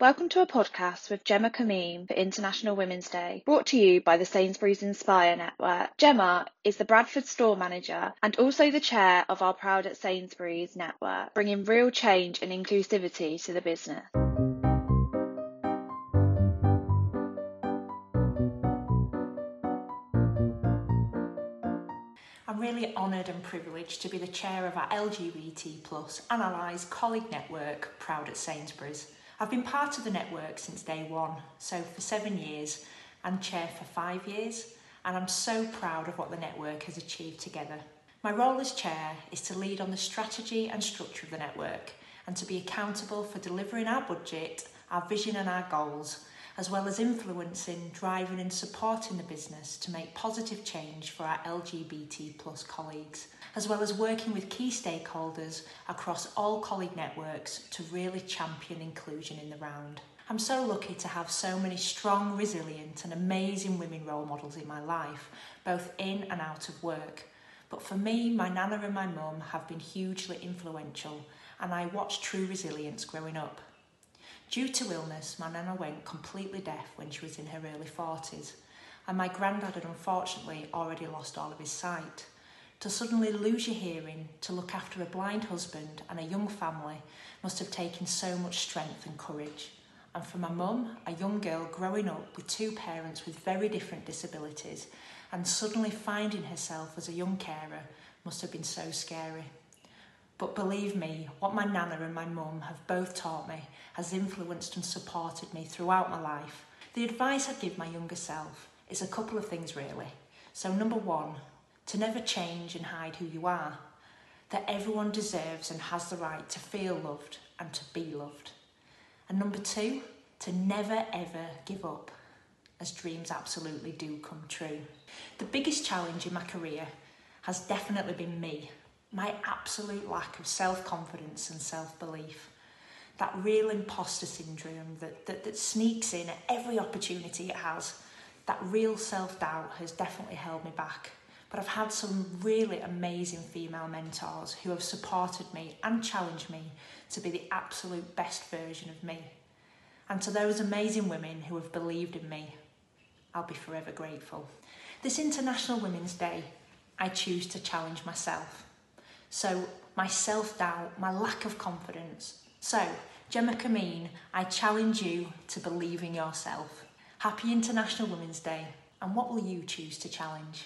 Welcome to a podcast with Gemma Kameen for International Women's Day, brought to you by the Sainsbury's Inspire Network. Gemma is the Bradford store manager and also the chair of our Proud at Sainsbury's network, bringing real change and inclusivity to the business. I'm really honoured and privileged to be the chair of our LGBT plus and allies colleague network, Proud at Sainsbury's. I've been part of the network since day one, so for seven years, and chair for five years, and I'm so proud of what the network has achieved together. My role as chair is to lead on the strategy and structure of the network and to be accountable for delivering our budget, our vision and our goals, as well as influencing, driving and supporting the business to make positive change for our LGBT plus colleagues – as well as working with key stakeholders across all colleague networks to really champion inclusion in the round. I'm so lucky to have so many strong, resilient and amazing women role models in my life, both in and out of work. But for me, my nana and my mum have been hugely influential and I watched true resilience growing up. Due to illness, my nana went completely deaf when she was in her early 40s, and my granddad had unfortunately already lost all of his sight. To suddenly lose your hearing, to look after a blind husband and a young family must have taken so much strength and courage. And for my mum, a young girl growing up with two parents with very different disabilities and suddenly finding herself as a young carer must have been so scary. But believe me, what my nana and my mum have both taught me has influenced and supported me throughout my life. The advice I'd give my younger self is a couple of things really. So, number one, to never change and hide who you are, that everyone deserves and has the right to feel loved and to be loved. And number two, to never ever give up, as dreams absolutely do come true. The biggest challenge in my career has definitely been me my absolute lack of self confidence and self belief. That real imposter syndrome that, that, that sneaks in at every opportunity it has, that real self doubt has definitely held me back. But I've had some really amazing female mentors who have supported me and challenged me to be the absolute best version of me. And to those amazing women who have believed in me, I'll be forever grateful. This International Women's Day, I choose to challenge myself so, my self doubt, my lack of confidence. So, Gemma Kameen, I challenge you to believe in yourself. Happy International Women's Day, and what will you choose to challenge?